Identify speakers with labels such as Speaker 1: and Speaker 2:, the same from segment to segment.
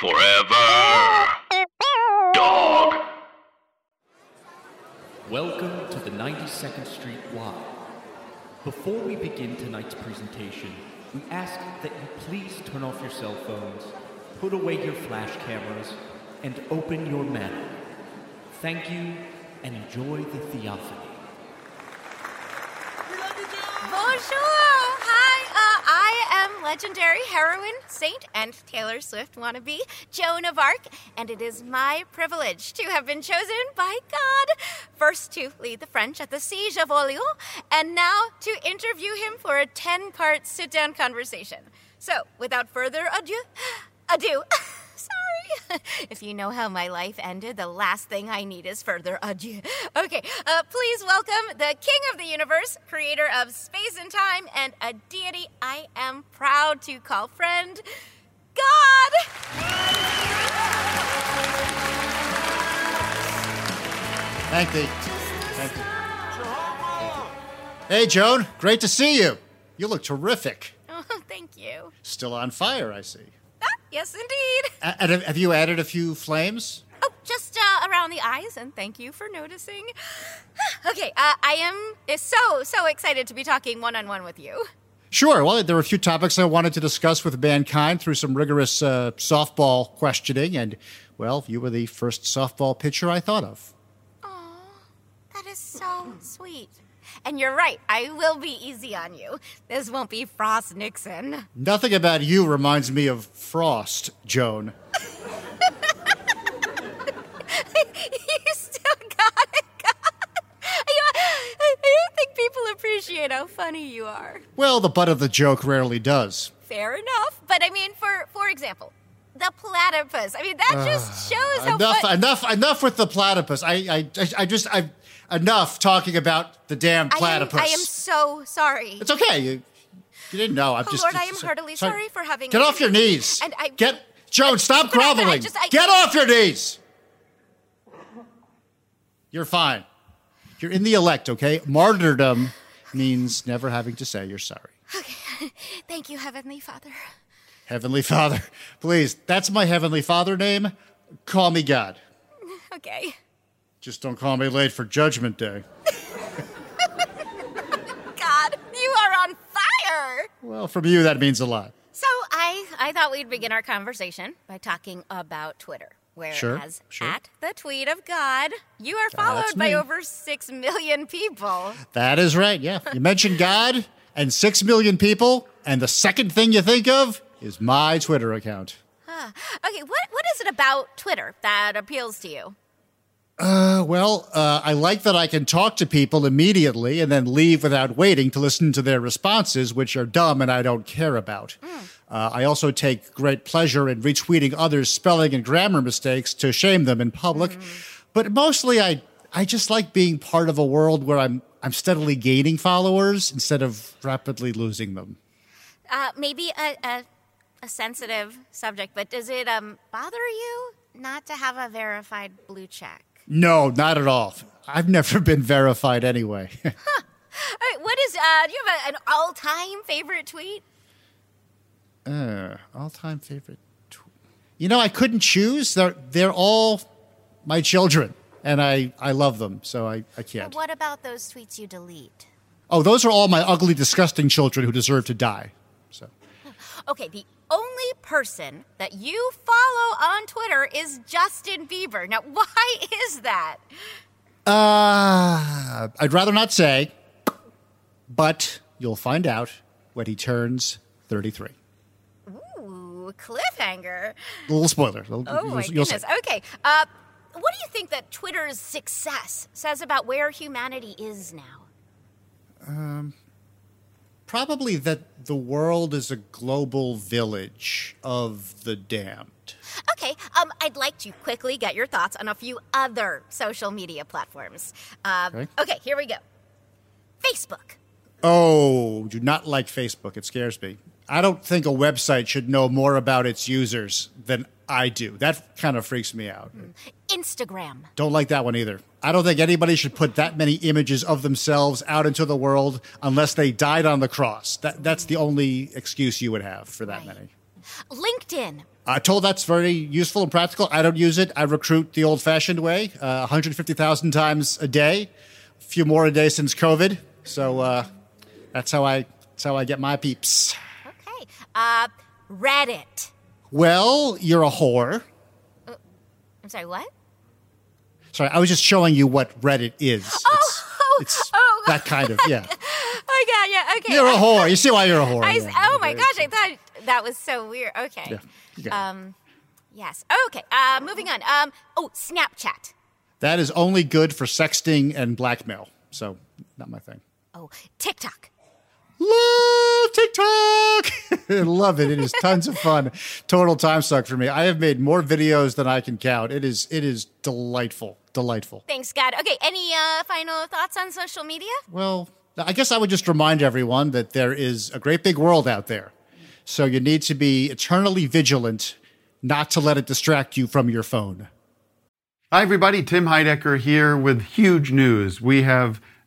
Speaker 1: Forever. Dog.
Speaker 2: Welcome to the 92nd Street Y. Before we begin tonight's presentation, we ask that you please turn off your cell phones, put away your flash cameras, and open your manner. Thank you and enjoy the theophany.
Speaker 3: Bonjour! Legendary heroine, saint, and Taylor Swift wannabe, Joan of Arc, and it is my privilege to have been chosen by God first to lead the French at the Siege of Orleans, and now to interview him for a 10 part sit down conversation. So, without further ado, adieu. If you know how my life ended, the last thing I need is further adieu. Okay, uh, please welcome the king of the universe, creator of space and time, and a deity I am proud to call friend, God!
Speaker 4: Thank thee. Thank you. Hey, Joan. Great to see you. You look terrific.
Speaker 3: Oh, thank you.
Speaker 4: Still on fire, I see.
Speaker 3: Yes, indeed.
Speaker 4: A- And have- have you added a few flames?
Speaker 3: Oh, just uh, around the eyes, and thank you for noticing. okay, uh, I am so, so excited to be talking one on one with you.
Speaker 4: Sure. Well, there were a few topics I wanted to discuss with mankind through some rigorous uh, softball questioning, and, well, you were the first softball pitcher I thought of.
Speaker 3: Oh, that is so sweet. And you're right, I will be easy on you. This won't be Frost Nixon.
Speaker 4: Nothing about you reminds me of Frost, Joan.
Speaker 3: you still got it, God. I, don't think people appreciate how funny you are.
Speaker 4: Well, the butt of the joke rarely does.
Speaker 3: Fair enough. But I mean, for for example, the platypus. I mean, that just ah, shows how
Speaker 4: enough,
Speaker 3: fun-
Speaker 4: enough, enough with the platypus. I, I, I, I just, I, enough talking about the damn
Speaker 3: I am,
Speaker 4: platypus.
Speaker 3: I am so sorry.
Speaker 4: It's okay. You, you didn't know. I'm
Speaker 3: Oh,
Speaker 4: just.
Speaker 3: Lord, I am
Speaker 4: so-
Speaker 3: heartily sorry for having
Speaker 4: Get off your knees.
Speaker 3: And I-
Speaker 4: get Joan. Stop
Speaker 3: I- I
Speaker 4: groveling.
Speaker 3: just- I-
Speaker 4: Get off your knees. You're fine. You're in the elect. Okay. Martyrdom means never having to say you're sorry. Okay.
Speaker 3: Thank you, Heavenly Father.
Speaker 4: Heavenly Father, please. That's my Heavenly Father name. Call me God.
Speaker 3: Okay.
Speaker 4: Just don't call me late for Judgment Day.
Speaker 3: God, you are on fire.
Speaker 4: Well, from you, that means a lot.
Speaker 3: So I I thought we'd begin our conversation by talking about Twitter. Whereas
Speaker 4: Sure, sure.
Speaker 3: at the tweet of God, you are
Speaker 4: That's
Speaker 3: followed by
Speaker 4: me.
Speaker 3: over six million people.
Speaker 4: That is right. Yeah. You mentioned God and six million people, and the second thing you think of is my Twitter account.
Speaker 3: Okay, what what is it about Twitter that appeals to you?
Speaker 4: Uh, well, uh, I like that I can talk to people immediately and then leave without waiting to listen to their responses, which are dumb and I don't care about. Uh, I also take great pleasure in retweeting others' spelling and grammar mistakes to shame them in public. But mostly, I I just like being part of a world where I'm I'm steadily gaining followers instead of rapidly losing them.
Speaker 3: Uh, maybe a, a a sensitive subject, but does it um bother you not to have a verified blue check?
Speaker 4: No, not at all. I've never been verified anyway.
Speaker 3: All right, what is uh? Do you have a, an all-time favorite tweet?
Speaker 4: Uh, all-time favorite. Tw- you know, I couldn't choose. They're they're all my children, and I I love them, so I I can't.
Speaker 3: What about those tweets you delete?
Speaker 4: Oh, those are all my ugly, disgusting children who deserve to die. So
Speaker 3: Okay, the only person that you follow on Twitter is Justin Bieber. Now, why is that?
Speaker 4: uh, I'd rather not say, but you'll find out when he turns thirty-three.
Speaker 3: Ooh, cliffhanger.
Speaker 4: A little spoiler. You'll-
Speaker 3: Oh my goodness. Okay. Uh, what do you think that Twitter's success says about where humanity is now?
Speaker 4: Probably that the world is a global village of the damned.
Speaker 3: Okay. Um, I'd like to quickly get your thoughts on a few other social media platforms. Uh,
Speaker 4: Okay.
Speaker 3: okay, here we go. Facebook.
Speaker 4: Oh, do not like Facebook. It scares me. I don't think a website should know more about its users than I do. That kind of freaks me out.
Speaker 3: Instagram.
Speaker 4: Don't like that one either. I don't think anybody should put that many images of themselves out into the world unless they died on the cross. That, that's the only excuse you would have for that many.
Speaker 3: LinkedIn.
Speaker 4: I told that's very useful and practical. I don't use it. I recruit the old fashioned way, uh, 150,000 times a day, a few more a day since COVID. So uh, that's how I that's how I get my peeps.
Speaker 3: Uh, Reddit.
Speaker 4: Well, you're a whore.
Speaker 3: I'm sorry, what?
Speaker 4: Sorry, I was just showing you what Reddit is. It's,
Speaker 3: oh,
Speaker 4: it's
Speaker 3: oh.
Speaker 4: that kind of yeah.
Speaker 3: Oh, God, yeah, okay.
Speaker 4: You're a whore. You see why you're a whore?
Speaker 3: I,
Speaker 4: yeah.
Speaker 3: oh my gosh, I thought that was so weird. Okay.
Speaker 4: Yeah, you got it.
Speaker 3: Um, yes. Okay. Uh, moving on. Um, oh, Snapchat.
Speaker 4: That is only good for sexting and blackmail. So not my thing.
Speaker 3: Oh, TikTok.
Speaker 4: Love TikTok. Love it. It is tons of fun. Total time suck for me. I have made more videos than I can count. It is it is delightful. Delightful.
Speaker 3: Thanks, God. Okay. Any uh, final thoughts on social media?
Speaker 4: Well, I guess I would just remind everyone that there is a great big world out there. So you need to be eternally vigilant not to let it distract you from your phone.
Speaker 5: Hi, everybody. Tim Heidecker here with huge news. We have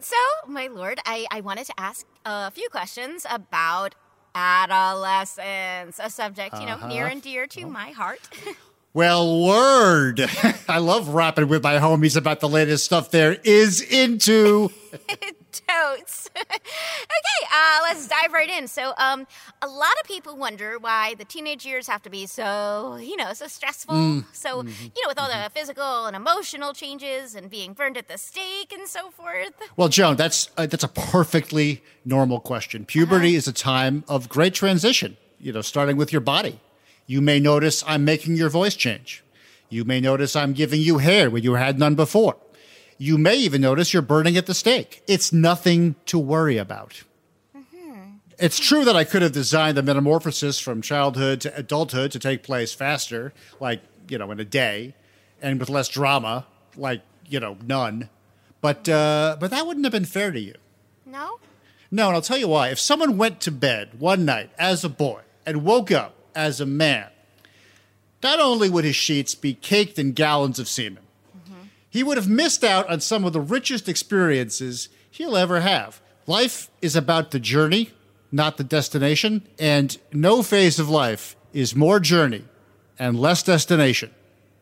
Speaker 3: So, my lord, I, I wanted to ask a few questions about adolescence, a subject, you know, near uh-huh. and dear to my heart.
Speaker 4: Well, word. I love rapping with my homies about the latest stuff there is into.
Speaker 3: Totes. okay, uh, let's dive right in. So, um, a lot of people wonder why the teenage years have to be so, you know, so stressful. So, you know, with all the physical and emotional changes and being burned at the stake and so forth.
Speaker 4: Well, Joan, that's uh, that's a perfectly normal question. Puberty is a time of great transition. You know, starting with your body. You may notice I'm making your voice change. You may notice I'm giving you hair when you had none before. You may even notice you're burning at the stake. It's nothing to worry about. It's true that I could have designed the metamorphosis from childhood to adulthood to take place faster, like, you know, in a day, and with less drama, like, you know, none. But uh, but that wouldn't have been fair to you.
Speaker 3: No?
Speaker 4: No, and I'll tell you why. If someone went to bed one night as a boy and woke up as a man, not only would his sheets be caked in gallons of semen, he would have missed out on some of the richest experiences he'll ever have. Life is about the journey, not the destination, and no phase of life is more journey and less destination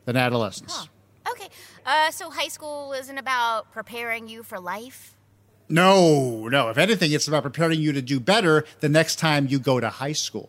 Speaker 4: than adolescence.
Speaker 3: Okay. Uh, so, high school isn't about preparing you for life?
Speaker 4: No, no. If anything, it's about preparing you to do better the next time you go to high school.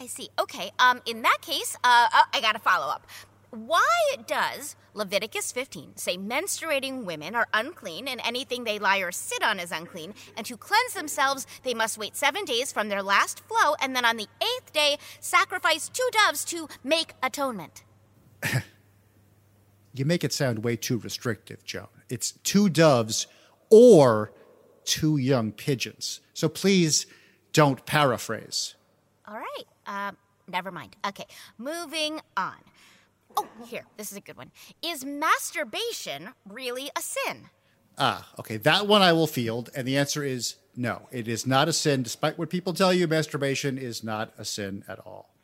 Speaker 3: I see. Okay. Um, in that case, uh, uh, I got to follow up. Why does Leviticus 15 say menstruating women are unclean and anything they lie or sit on is unclean, and to cleanse themselves they must wait seven days from their last flow, and then on the eighth day sacrifice two doves to make atonement?
Speaker 4: You make it sound way too restrictive, Joan. It's two doves or two young pigeons. So please don't paraphrase.
Speaker 3: All right. Um, never mind. Okay, moving on. Oh, here, this is a good one. Is masturbation really a sin?
Speaker 4: Ah, okay. That one I will field. And the answer is no. It is not a sin. Despite what people tell you, masturbation is not a sin at all.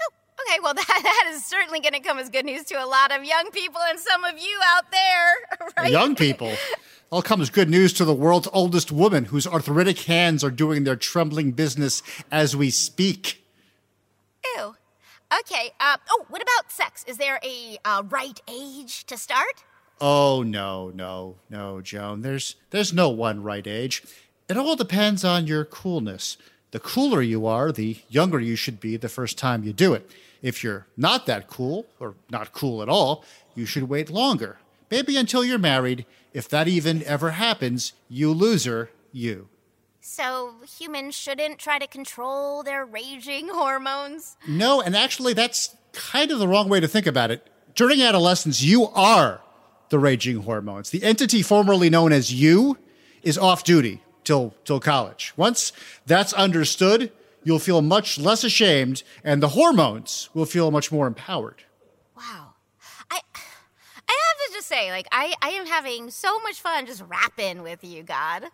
Speaker 3: Oh, okay, well, that, that is certainly going to come as good news to a lot of young people and some of you out there, right?
Speaker 4: Young people. All comes good news to the world's oldest woman whose arthritic hands are doing their trembling business as we speak.
Speaker 3: Okay, uh, oh, what about sex? Is there a uh, right age to start?
Speaker 4: Oh no, no, no, Joan. There's there's no one right age. It all depends on your coolness. The cooler you are, the younger you should be the first time you do it. If you're not that cool, or not cool at all, you should wait longer. Maybe until you're married. If that even ever happens, you loser, you.
Speaker 3: So humans shouldn't try to control their raging hormones?
Speaker 4: No, and actually, that's kind of the wrong way to think about it. During adolescence, you are the raging hormones. The entity formerly known as you is off duty till, till college. Once that's understood, you'll feel much less ashamed, and the hormones will feel much more empowered.
Speaker 3: Wow. I I have to just say, like, I, I am having so much fun just rapping with you, God.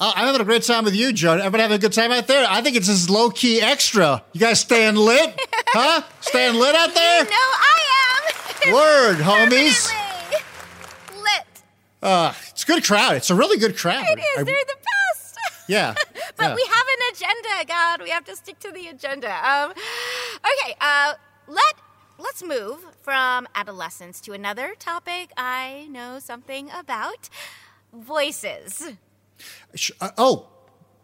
Speaker 4: Uh, I'm having a great time with you, Joan. Everybody having a good time out there? I think it's this low key extra. You guys staying lit? huh? Staying lit out there?
Speaker 3: No, I am.
Speaker 4: Word, homies.
Speaker 3: Lit.
Speaker 4: Uh, it's a good crowd. It's a really good crowd.
Speaker 3: It is.
Speaker 4: I-
Speaker 3: They're the best.
Speaker 4: yeah.
Speaker 3: but
Speaker 4: yeah.
Speaker 3: we have an agenda, God. We have to stick to the agenda. Um, okay, uh, let let's move from adolescence to another topic I know something about: voices.
Speaker 4: Uh, oh,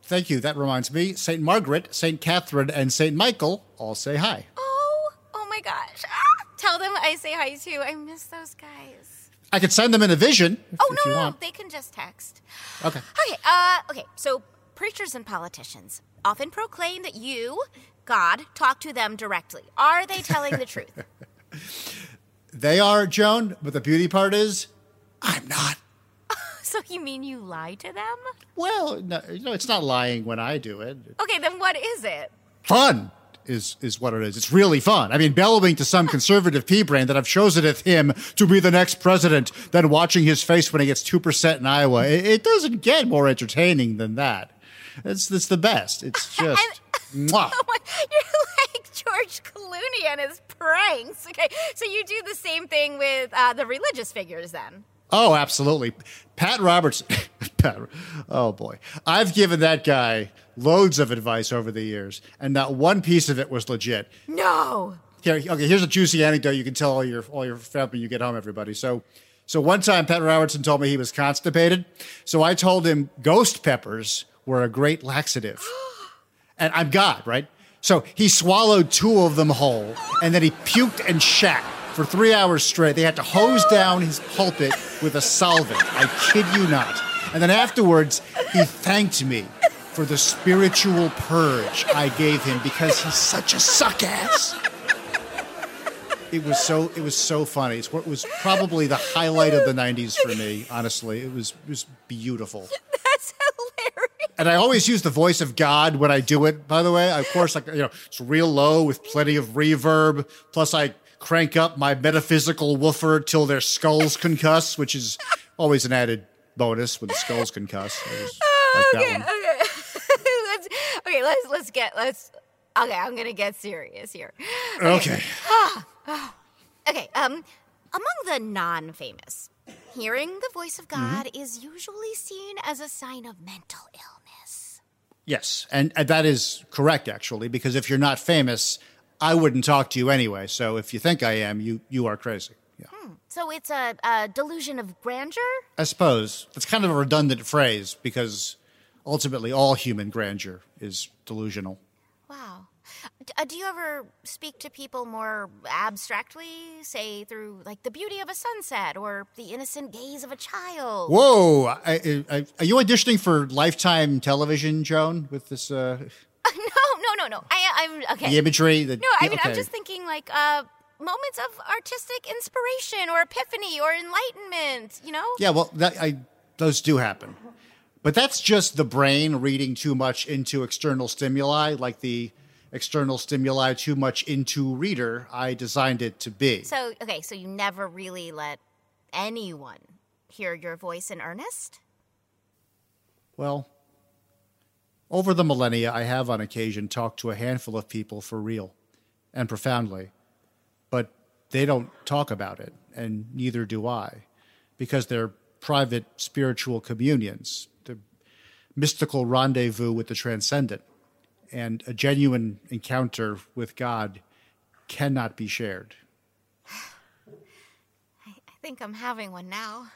Speaker 4: thank you. That reminds me. St. Margaret, St. Catherine, and St. Michael all say hi.
Speaker 3: Oh, oh my gosh! Ah, tell them I say hi too. I miss those guys.
Speaker 4: I could send them in a vision if,
Speaker 3: Oh
Speaker 4: if
Speaker 3: no, no,
Speaker 4: want.
Speaker 3: they can just text.
Speaker 4: Okay.
Speaker 3: Okay, uh, okay. So preachers and politicians often proclaim that you, God, talk to them directly. Are they telling the truth?
Speaker 4: They are, Joan, but the beauty part is I'm not.
Speaker 3: So you mean you lie to them?
Speaker 4: Well, no, you know, it's not lying when I do it.
Speaker 3: Okay, then what is it?
Speaker 4: Fun is is what it is. It's really fun. I mean, bellowing to some conservative pea brain that I've chosen as him to be the next president, then watching his face when he gets two percent in Iowa. It, it doesn't get more entertaining than that. It's it's the best. It's just mwah.
Speaker 3: You're like George Clooney and his pranks. Okay, so you do the same thing with uh, the religious figures then.
Speaker 4: Oh, absolutely. Pat Roberts. Pat, oh boy, I've given that guy loads of advice over the years, and not one piece of it was legit.
Speaker 3: No.
Speaker 4: Here, okay, here's a juicy anecdote you can tell all your all your family when you get home, everybody. So, so one time Pat Robertson told me he was constipated, so I told him ghost peppers were a great laxative, and I'm God, right? So he swallowed two of them whole, and then he puked and shat for three hours straight. They had to hose down his pulpit with a solvent. I kid you not. And then afterwards, he thanked me for the spiritual purge I gave him because he's such a suck ass. It was so it was so funny. It's what was probably the highlight of the '90s for me. Honestly, it was it was beautiful.
Speaker 3: That's hilarious.
Speaker 4: And I always use the voice of God when I do it. By the way, of course, like you know, it's real low with plenty of reverb. Plus, I crank up my metaphysical woofer till their skulls concuss, which is always an added bonus when the skulls concuss. I like
Speaker 3: Okay, okay. let's, okay, let's let's get let's. Okay, I'm gonna get serious here.
Speaker 4: Okay.
Speaker 3: Okay, um, among the non-famous, hearing the voice of
Speaker 4: Mm-hmm.
Speaker 3: God is usually seen as a sign of mental illness.
Speaker 4: Yes, and, and that is correct actually, because if you're not famous, I wouldn't talk to you anyway. So if you think I am, you you are crazy. Yeah.
Speaker 3: So it's a, a delusion of grandeur.
Speaker 4: I suppose that's kind of a redundant phrase because ultimately all human grandeur is delusional.
Speaker 3: Wow. Uh, do you ever speak to people more abstractly, say through like the beauty of a sunset or the innocent gaze of a child?
Speaker 4: Whoa! I, I, are you auditioning for Lifetime Television, Joan? With this uh,
Speaker 3: no, no, no, no. I, I'm okay.
Speaker 4: the imagery? The,
Speaker 3: No, I mean, I'm just thinking like uh, moments of artistic inspiration or epiphany or enlightenment, you know?
Speaker 4: Yeah, well, that, I, those do happen. But that's just the brain reading too much into external stimuli, like the external stimuli too much into reader I designed it to be.
Speaker 3: So, okay, so you never really let anyone hear your voice in earnest?
Speaker 4: Well, over the millennia, I have on occasion talked to a handful of people for real and profoundly, but they don't talk about it, and neither do I, because they're private spiritual communions, the mystical rendezvous with the transcendent, and a genuine encounter with God cannot be shared.
Speaker 3: I think I'm having one now.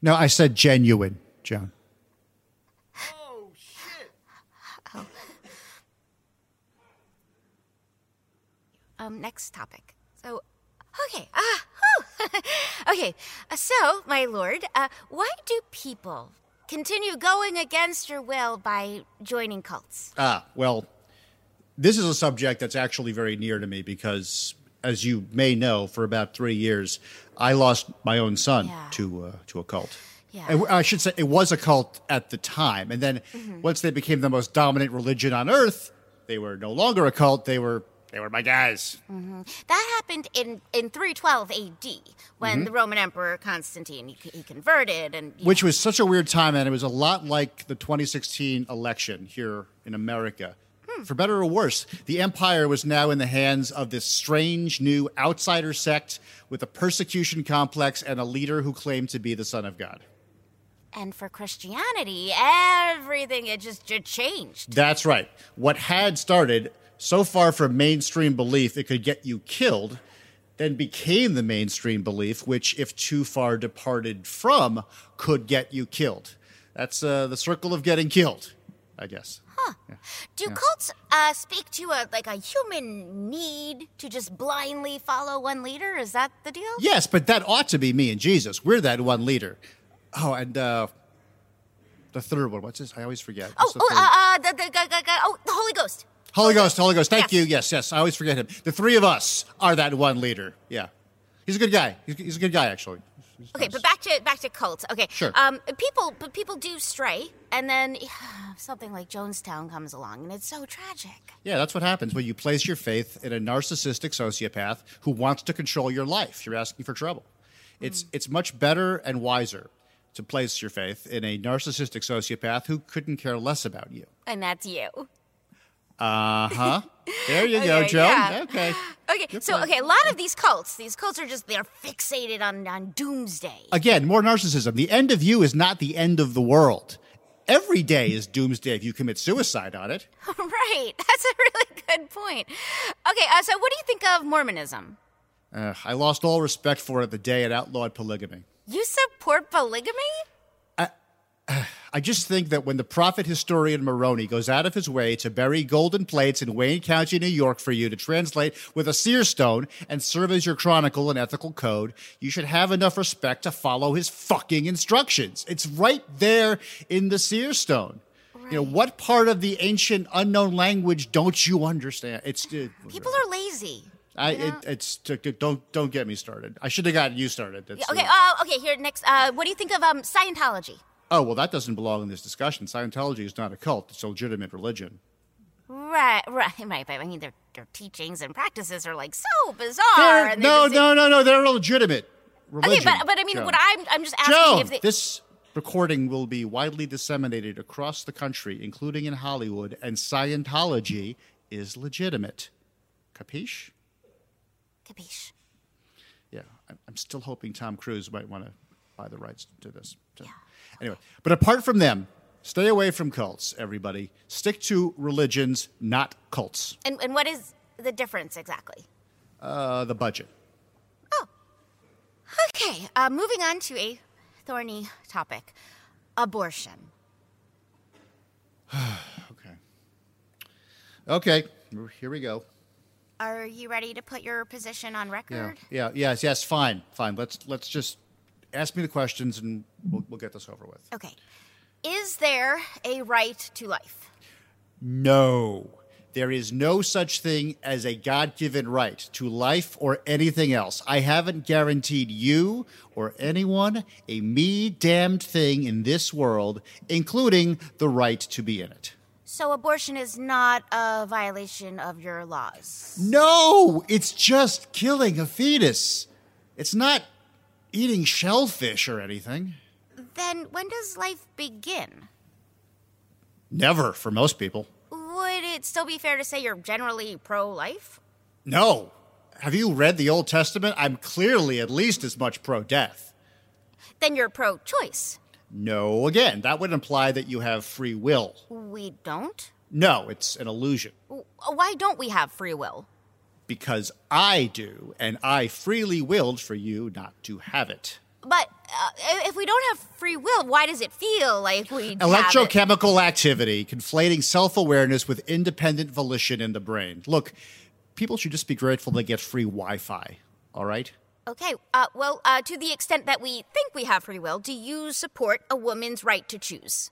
Speaker 4: No, I said genuine, Joan.
Speaker 3: Um, next topic. So, okay, ah, whew. okay. uh, So, my lord, uh, why do people continue going against your will by joining cults?
Speaker 4: Ah, well, this is a subject that's actually very near to me because, as you may know, for about three years, I lost my own son
Speaker 3: Yeah.
Speaker 4: to uh, to a cult.
Speaker 3: Yeah.
Speaker 4: I should say it was a cult at the time, and then once they became the most dominant religion on earth, they were no longer a cult. They were they were my guys. Mm-hmm.
Speaker 3: That happened in, in 312 AD when mm-hmm. the Roman Emperor Constantine he, he converted and
Speaker 4: which was such a weird time, and it was a lot like the 2016 election here in America. Hmm. For better or worse, the empire was now in the hands of this strange new outsider sect with a persecution complex and a leader who claimed to be the son of God.
Speaker 3: and for Christianity, everything it just, just changed.
Speaker 4: That's right. What had started so far from mainstream belief it could get you killed, then became the mainstream belief, which, if too far departed from, could get you killed. That's uh, the circle of getting killed, I guess.
Speaker 3: Do cults uh, speak to a like a human need to just blindly follow one leader? Is that the deal?
Speaker 4: Yes, but that ought to be me and Jesus. We're that one leader. Oh, and uh, the third one. What's this? I always forget.
Speaker 3: Oh,
Speaker 4: the
Speaker 3: oh, uh, uh, the, the, the, the, oh, the Holy Ghost.
Speaker 4: Holy Ghost, Holy Ghost. Thank
Speaker 3: Yes.
Speaker 4: you. Yes, yes. I always forget him. The three of us are that one leader. Yeah, he's a good guy. He's, he's a good guy, actually. He's
Speaker 3: Okay,
Speaker 4: nice.
Speaker 3: but back to back to cults. Okay,
Speaker 4: Sure.
Speaker 3: Um, people, but people do stray, and then something like Jonestown comes along, and it's so tragic.
Speaker 4: Yeah, that's what happens when you place your faith in a narcissistic sociopath who wants to control your life. You're asking for trouble. It's
Speaker 3: Hmm.
Speaker 4: it's much better and wiser to place your faith in a narcissistic sociopath who couldn't care less about you.
Speaker 3: And that's you.
Speaker 4: Uh huh. there you go, Joe.
Speaker 3: yeah.
Speaker 4: Okay.
Speaker 3: Okay, so okay, a lot of these cults, these cults are just they're fixated on on doomsday.
Speaker 4: Again, more narcissism. The end of you is not the end of the world. Every day is doomsday if you commit suicide on it.
Speaker 3: right, that's a really good point. Okay, uh, so what do you think of Mormonism?
Speaker 4: Uh, I lost all respect for it the day it outlawed polygamy.
Speaker 3: You support polygamy?
Speaker 4: I just think that when the prophet historian Moroni goes out of his way to bury golden plates in Wayne County, New York for you to translate with a seer stone and serve as your chronicle and ethical code, you should have enough respect to follow his fucking instructions. It's right there in the seer stone. You know, what part of the ancient unknown language don't you understand? It's uh,
Speaker 3: People are lazy.
Speaker 4: I
Speaker 3: you
Speaker 4: it,
Speaker 3: know?
Speaker 4: it's don't don't get me started. I should have gotten you started. That's,
Speaker 3: Okay,
Speaker 4: uh,
Speaker 3: uh, okay. Here next. Uh, what do you think of um, Scientology?
Speaker 4: Oh well, that doesn't belong in this discussion. Scientology is not a cult; it's a legitimate religion.
Speaker 3: Right, right, right. But I mean, their their teachings and practices are like so bizarre.
Speaker 4: They're- no, no, no, no. They're a legitimate religion.
Speaker 3: Okay, but but I mean,
Speaker 4: Joan.
Speaker 3: what I'm I'm just asking
Speaker 4: Joan,
Speaker 3: if they,
Speaker 4: this recording will be widely disseminated across the country, including in Hollywood, and Scientology is legitimate. Capiche?
Speaker 3: capiche.
Speaker 4: Yeah, I'm- still hoping Tom Cruise might want to buy the rights to this. So, Anyway, but apart from them, stay away from cults, everybody. Stick to religions, not cults.
Speaker 3: And and what is the difference exactly?
Speaker 4: Uh, the budget. Oh.
Speaker 3: Okay, uh, moving on to a thorny topic: abortion.
Speaker 4: Okay. Okay, here we go.
Speaker 3: Are you ready to put your position on record?
Speaker 4: Yeah,
Speaker 3: record?
Speaker 4: yeah, yes, yes. Fine, fine. Let's let's just ask me the questions and we'll, we'll get this over with.
Speaker 3: Okay. Is there a right to life?
Speaker 4: No, there is no such thing as a God-given right to life or anything else. I haven't guaranteed you or anyone a me damned thing in this world, including the right to be in it.
Speaker 3: So abortion is not a violation of your laws.
Speaker 4: No, it's just killing a fetus. It's not eating shellfish or anything.
Speaker 3: Then when does life begin?
Speaker 4: Never for most people.
Speaker 3: Would it still be fair to say you're generally pro life?
Speaker 4: No. Have you read the Old Testament? I'm clearly at least as much pro death.
Speaker 3: Then you're pro choice.
Speaker 4: No, again, that would imply that you have free will.
Speaker 3: We don't?
Speaker 4: No, it's an illusion.
Speaker 3: Why don't we have free will?
Speaker 4: Because I do, and I freely willed for you not to have it.
Speaker 3: But uh, if we don't have free will, why does it feel like we?
Speaker 4: Electrochemical activity, conflating self awareness with independent volition in the brain. Look, people should just be grateful they get free Wi Fi, all right?
Speaker 3: Okay, uh, well, uh, to the extent that we think we have free will, do you support a woman's right to choose?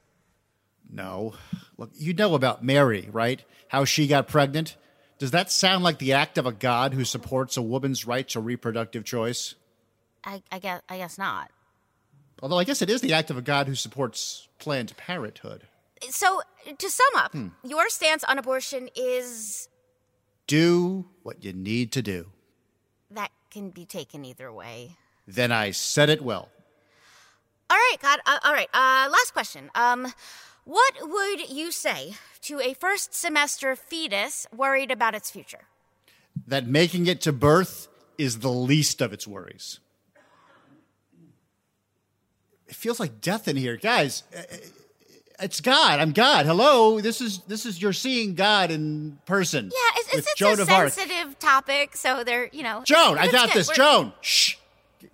Speaker 4: No. Look, you know about Mary, right? How she got pregnant? Does that sound like the act of a god who supports a woman's right to reproductive choice?
Speaker 3: I, I guess, I guess not.
Speaker 4: Although I guess it is the act of a god who supports Planned Parenthood.
Speaker 3: So, to sum up,
Speaker 4: Hmm.
Speaker 3: your stance on abortion is
Speaker 4: Do what you need to do.
Speaker 3: that can be taken either way.
Speaker 4: Then I said it well.
Speaker 3: All right, God. Uh, all right. Uh, last question. Um, what would you say to a first semester fetus worried about its future?
Speaker 4: That making it to birth is the least of its worries. It feels like death in here, guys. uh, It's God. I'm God. Hello. This is this is you're seeing God in person.
Speaker 3: Yeah, it's, it's, it's
Speaker 4: Joan
Speaker 3: a sensitive topic, so they're you know.
Speaker 4: Joan, I got
Speaker 3: good.
Speaker 4: this.
Speaker 3: We're-
Speaker 4: Joan, shh.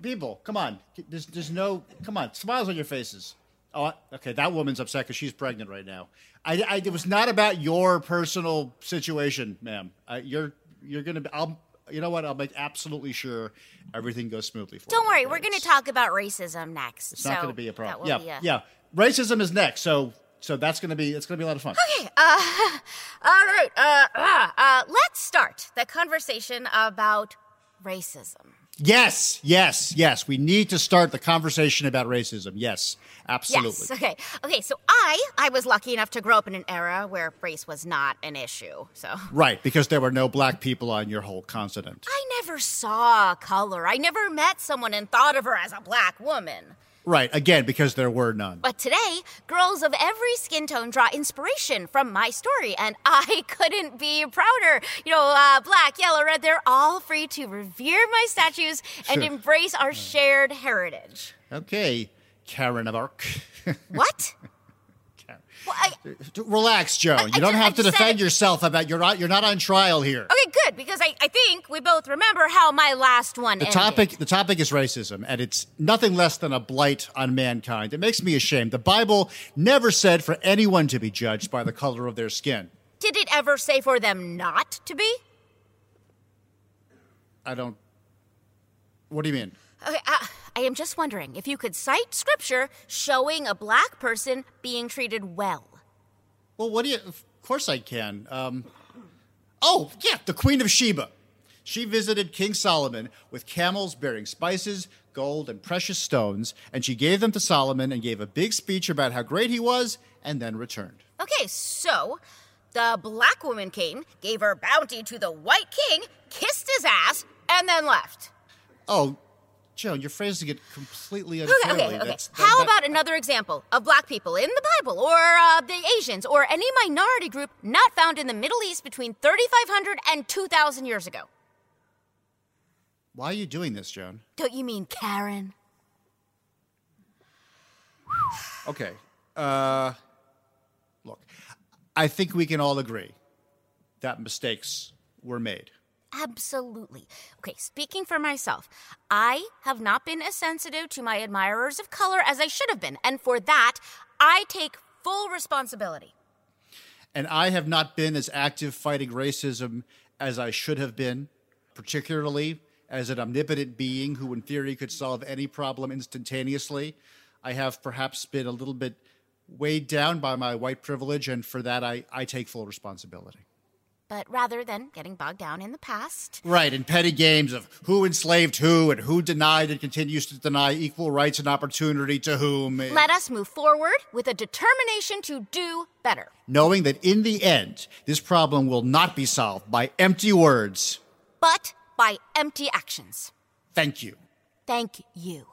Speaker 4: People, come on. There's, there's no. Come on. Smiles on your faces. Oh, okay. That woman's upset because she's pregnant right now. I, I, it was not about your personal situation, ma'am. You're, you're gonna. Be, I'll. You know what? I'll make absolutely sure everything goes smoothly for you.
Speaker 3: Don't
Speaker 4: you.
Speaker 3: worry, we're going to talk about racism next.
Speaker 4: It's not going to be a problem. Yeah,
Speaker 3: a-
Speaker 4: yeah. Racism is next, so so that's going to be it's to be a lot of fun.
Speaker 3: Okay, uh, all right. Uh, uh, uh, let's start the conversation about racism.
Speaker 4: Yes, yes, yes. We need to start the conversation about racism. Yes, absolutely.
Speaker 3: Yes. Okay. Okay. So I, I was lucky enough to grow up in an era where race was not an issue. So
Speaker 4: Right, because there were no black people on your whole continent.
Speaker 3: I never saw color. I never met someone and thought of her as a black woman.
Speaker 4: Right, again, because there were none.
Speaker 3: But today, girls of every skin tone draw inspiration from my story, and I couldn't be prouder. You know, uh, black, yellow, red, they're all free to revere my statues and embrace our shared heritage.
Speaker 4: Okay, Karen of Arc.
Speaker 3: What? Well, I,
Speaker 4: Relax, Joan.
Speaker 3: I
Speaker 4: You don't have
Speaker 3: I
Speaker 4: to
Speaker 3: just
Speaker 4: defend
Speaker 3: said-
Speaker 4: yourself about you're not you're not on trial here.
Speaker 3: okay, good, because I, I think we both remember how my last one
Speaker 4: The
Speaker 3: ended.
Speaker 4: topic the topic is racism, and it's nothing less than a blight on mankind. It makes me ashamed. The Bible never said for anyone to be judged by the color of their skin.
Speaker 3: Did it ever say for them not to be?
Speaker 4: I don't. What do you mean?
Speaker 3: Okay, uh, I am just wondering if you could cite scripture showing a black person being treated well.
Speaker 4: Well, what do you? Of course I can. Um, oh, yeah, the Queen of Sheba. She visited King Solomon with camels bearing spices, gold, and precious stones, and she gave them to Solomon and gave a big speech about how great he was, and then returned.
Speaker 3: Okay, so the black woman came, gave her bounty to the white king, kissed his ass, and then left.
Speaker 4: Oh, Joan, you're phrasing it completely
Speaker 3: Okay,
Speaker 4: unfairly.
Speaker 3: okay, okay.
Speaker 4: That's- that-
Speaker 3: How
Speaker 4: that-
Speaker 3: about another example of black people in the Bible, or uh, the Asians, or any minority group not found in the Middle East between 3,500 and 2,000 years ago?
Speaker 4: Why are you doing this, Joan?
Speaker 3: Don't you mean Karen?
Speaker 4: Okay. Uh, look, I think we can all agree that mistakes were made.
Speaker 3: Absolutely. Okay, speaking for myself, I have not been as sensitive to my admirers of color as I should have been, and for that, I take full responsibility.
Speaker 4: And I have not been as active fighting racism as I should have been, particularly as an omnipotent being who, in theory, could solve any problem instantaneously. I have perhaps been a little bit weighed down by my white privilege, and for that, I, I take full responsibility
Speaker 3: but rather than getting bogged down in the past.
Speaker 4: Right, in petty games of who enslaved who and who denied and continues to deny equal rights and opportunity to whom.
Speaker 3: Let us move forward with a determination to do better.
Speaker 4: Knowing that in the end, this problem will not be solved by empty words,
Speaker 3: but by empty actions.
Speaker 4: Thank you.
Speaker 3: Thank you.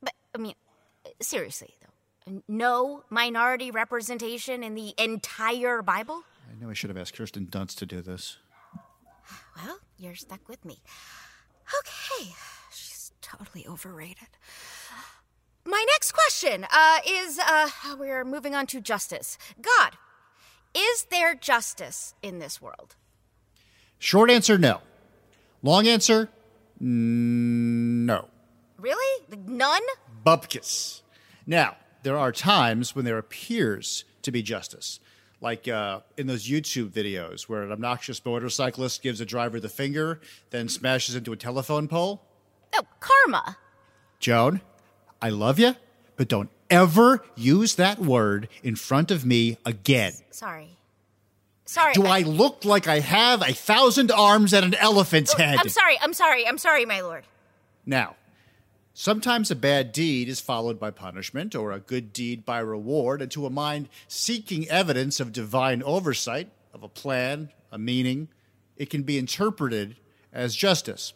Speaker 3: But, I mean, seriously, though no minority representation in the entire Bible?
Speaker 4: I knew I should have asked Kirsten Dunst to do this.
Speaker 3: Well, you're stuck with me. Okay, she's totally overrated. My next question uh, is uh, we're moving on to justice. God, is there justice in this world?
Speaker 4: Short answer, no. Long answer, no.
Speaker 3: Really? None?
Speaker 4: Bupkis. Now, there are times when there appears to be justice, like uh, in those YouTube videos where an obnoxious motorcyclist gives a driver the finger, then smashes into a telephone pole.
Speaker 3: Oh, karma.
Speaker 4: Joan, I love you, but don't ever use that word in front of me again.
Speaker 3: Sorry. Sorry.
Speaker 4: Do I look like I have a thousand arms and an elephant's
Speaker 3: Oh,
Speaker 4: head?
Speaker 3: I'm sorry. I'm sorry. I'm sorry, my lord.
Speaker 4: Now, sometimes a bad deed is followed by punishment or a good deed by reward, and to a mind seeking evidence of divine oversight, of a plan, a meaning, it can be interpreted as justice.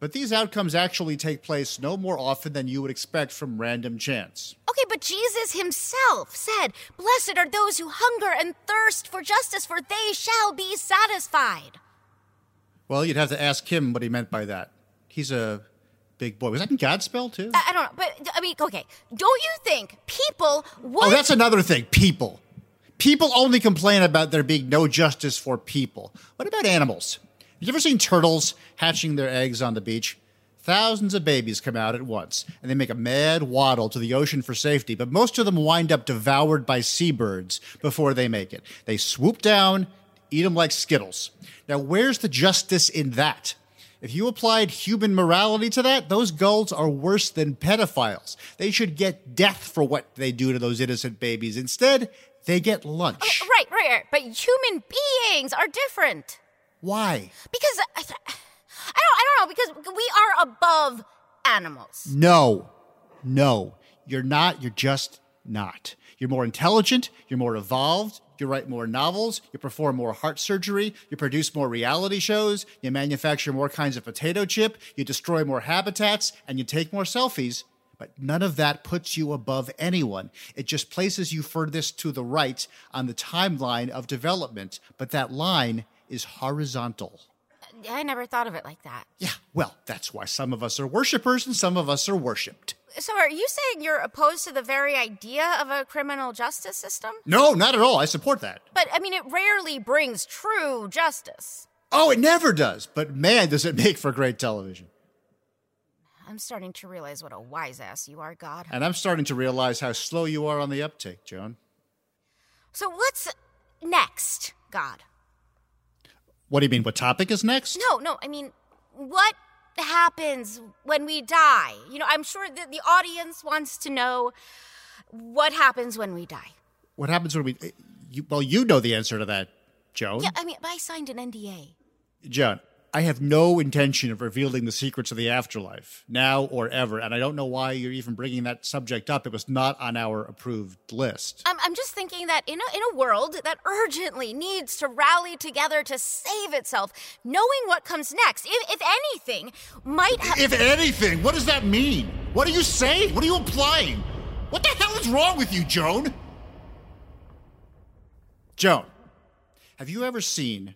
Speaker 4: But these outcomes actually take place no more often than you would expect from random chance.
Speaker 3: Okay, but Jesus himself said, Blessed are those who hunger and thirst for justice, for they shall be satisfied.
Speaker 4: Well, you'd have to ask him what he meant by that. He's a big boy. Was that in Godspell, too?
Speaker 3: I, I don't know, but I mean, okay, don't you think people would.
Speaker 4: Oh, that's another thing. People. People only complain about there being no justice for people. What about animals? Have you ever seen turtles hatching their eggs on the beach? Thousands of babies come out at once, and they make a mad waddle to the ocean for safety, but most of them wind up devoured by seabirds before they make it. They swoop down, eat them like Skittles. Now, where's the justice in that? If you applied human morality to that, those gulls are worse than pedophiles. They should get death for what they do to those innocent babies. Instead, they get lunch.
Speaker 3: Oh, right, right, right. But human beings are different.
Speaker 4: Why?
Speaker 3: Because I, I don't, I don't know. Because we are above animals.
Speaker 4: No, no, you're not. You're just not. You're more intelligent. You're more evolved. You write more novels. You perform more heart surgery. You produce more reality shows. You manufacture more kinds of potato chip. You destroy more habitats, and you take more selfies. But none of that puts you above anyone. It just places you furthest to the right on the timeline of development. But that line is horizontal.
Speaker 3: I never thought of it like that.
Speaker 4: Yeah, well, that's why some of us are worshippers and some of us are worshipped.
Speaker 3: So, are you saying you're opposed to the very idea of a criminal justice system?
Speaker 4: No, not at all. I support that.
Speaker 3: But I mean, it rarely brings true justice.
Speaker 4: Oh, it never does. But man, does it make for great television.
Speaker 3: I'm starting to realize what a wise ass you are, God.
Speaker 4: And I'm starting to realize how slow you are on the uptake, Joan.
Speaker 3: So, what's next, God?
Speaker 4: What do you mean? What topic is next?
Speaker 3: No, no, I mean, what happens when we die? You know, I'm sure that the audience wants to know what happens when we die.
Speaker 4: What happens when we. Eh, you, well, you know the answer to that, Joan.
Speaker 3: Yeah, I mean, I signed an NDA.
Speaker 4: Joan, I have no intention of revealing the secrets of the afterlife, now or ever, and I don't know why you're even bringing that subject up. It was not on our approved list.
Speaker 3: I'm, I'm just thinking that in a, in a world that urgently needs to rally together to save itself, knowing what comes next, if, if anything, might have.
Speaker 4: If anything, what does that mean? What are you saying? What are you implying? What the hell is wrong with you, Joan? Joan, have you ever seen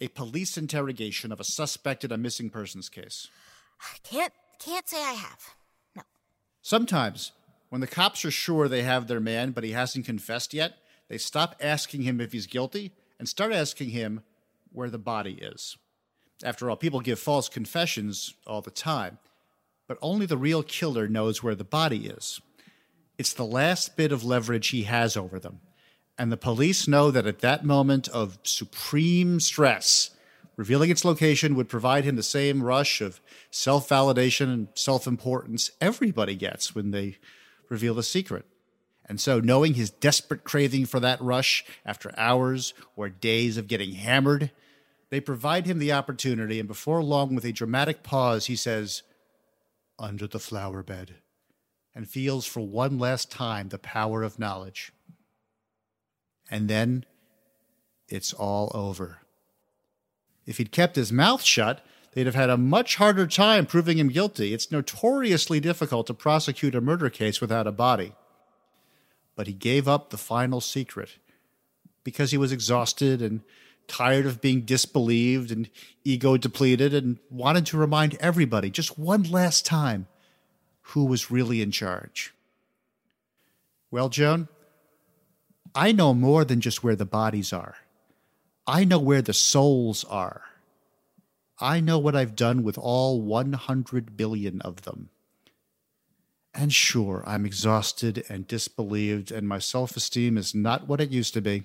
Speaker 4: a police interrogation of a suspect in a missing persons case?
Speaker 3: can't can't say I have. No.
Speaker 4: Sometimes, when the cops are sure they have their man, but he hasn't confessed yet, they stop asking him if he's guilty and start asking him where the body is. After all, people give false confessions all the time, but only the real killer knows where the body is. It's the last bit of leverage he has over them. And the police know that at that moment of supreme stress, revealing its location would provide him the same rush of self validation and self importance everybody gets when they reveal the secret. And so, knowing his desperate craving for that rush after hours or days of getting hammered, they provide him the opportunity. And before long, with a dramatic pause, he says, Under the flower bed, and feels for one last time the power of knowledge. And then it's all over. If he'd kept his mouth shut, they'd have had a much harder time proving him guilty. It's notoriously difficult to prosecute a murder case without a body. but he gave up the final secret because he was exhausted and tired of being disbelieved and ego depleted and wanted to remind everybody just one last time who was really in charge. Well, Joan, I know more than just where the bodies are. I know where the souls are. I know what I've done with all 100 billion of them. And sure, I'm exhausted and disbelieved, and my self esteem is not what it used to be.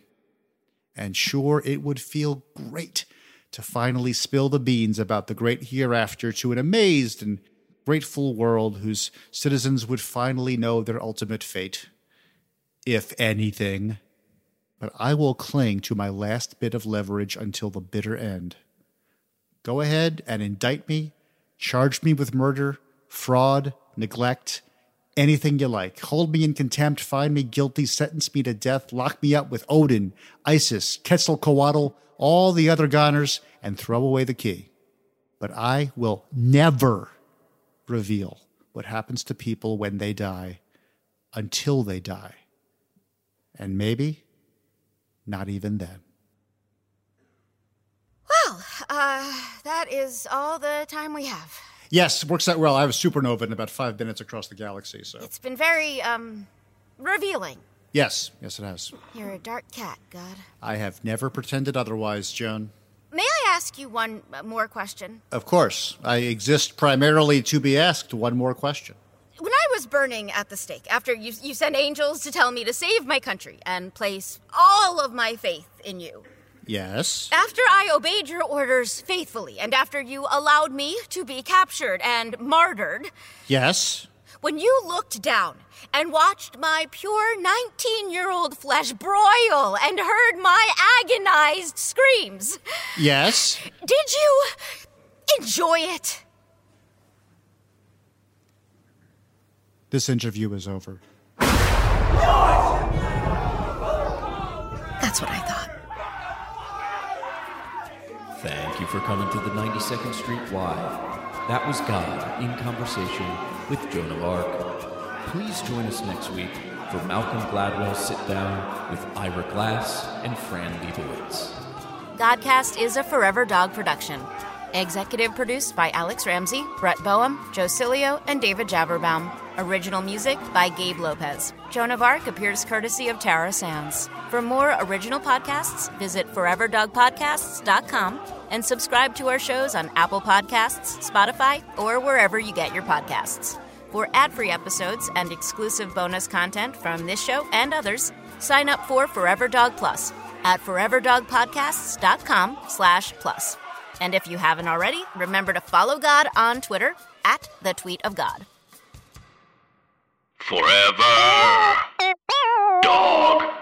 Speaker 4: And sure, it would feel great to finally spill the beans about the great hereafter to an amazed and grateful world whose citizens would finally know their ultimate fate. If anything. But I will cling to my last bit of leverage until the bitter end. Go ahead and indict me, charge me with murder, fraud, neglect, anything you like. Hold me in contempt, find me guilty, sentence me to death, lock me up with Odin, Isis, Quetzalcoatl, all the other goners, and throw away the key. But I will never reveal what happens to people when they die until they die. And maybe not even then.
Speaker 3: Well, uh, that is all the time we have.
Speaker 4: Yes, works out well. I have a supernova in about five minutes across the galaxy, so.
Speaker 3: It's been very, um, revealing.
Speaker 4: Yes, yes, it has.
Speaker 3: You're a dark cat, God.
Speaker 4: I have never pretended otherwise, Joan.
Speaker 3: May I ask you one uh, more question?
Speaker 4: Of course, I exist primarily to be asked one more question.
Speaker 3: When I was burning at the stake, after you, you sent angels to tell me to save my country and place all of my faith in you,
Speaker 4: Yes.
Speaker 3: after I obeyed your orders faithfully, and after you allowed me to be captured and martyred,
Speaker 4: Yes.
Speaker 3: when you looked down and watched my pure 19 year old flesh broil and heard my agonized screams,
Speaker 4: Yes.
Speaker 3: did you enjoy it?
Speaker 4: This interview is over.
Speaker 3: That's what I thought.
Speaker 2: Thank you for coming to the 92nd Street Live. That was God in conversation with Joan of Arc. Please join us next week for Malcolm Gladwell's sit down with Ira Glass and Fran Lebowitz.
Speaker 3: Godcast is a Forever Dog production. Executive produced by Alex Ramsey, Brett Boehm, Joe Cilio, and David Javerbaum. Original music by Gabe Lopez. Joan of Arc appears courtesy of Tara Sands. For more original podcasts, visit foreverdogpodcasts.com and subscribe to our shows on Apple Podcasts, Spotify, or wherever you get your podcasts. For ad-free episodes and exclusive bonus content from this show and others, sign up for Forever Dog Plus at foreverdogpodcasts.com slash plus. And if you haven't already, remember to follow God on Twitter at the tweet of God
Speaker 1: forever. Dog.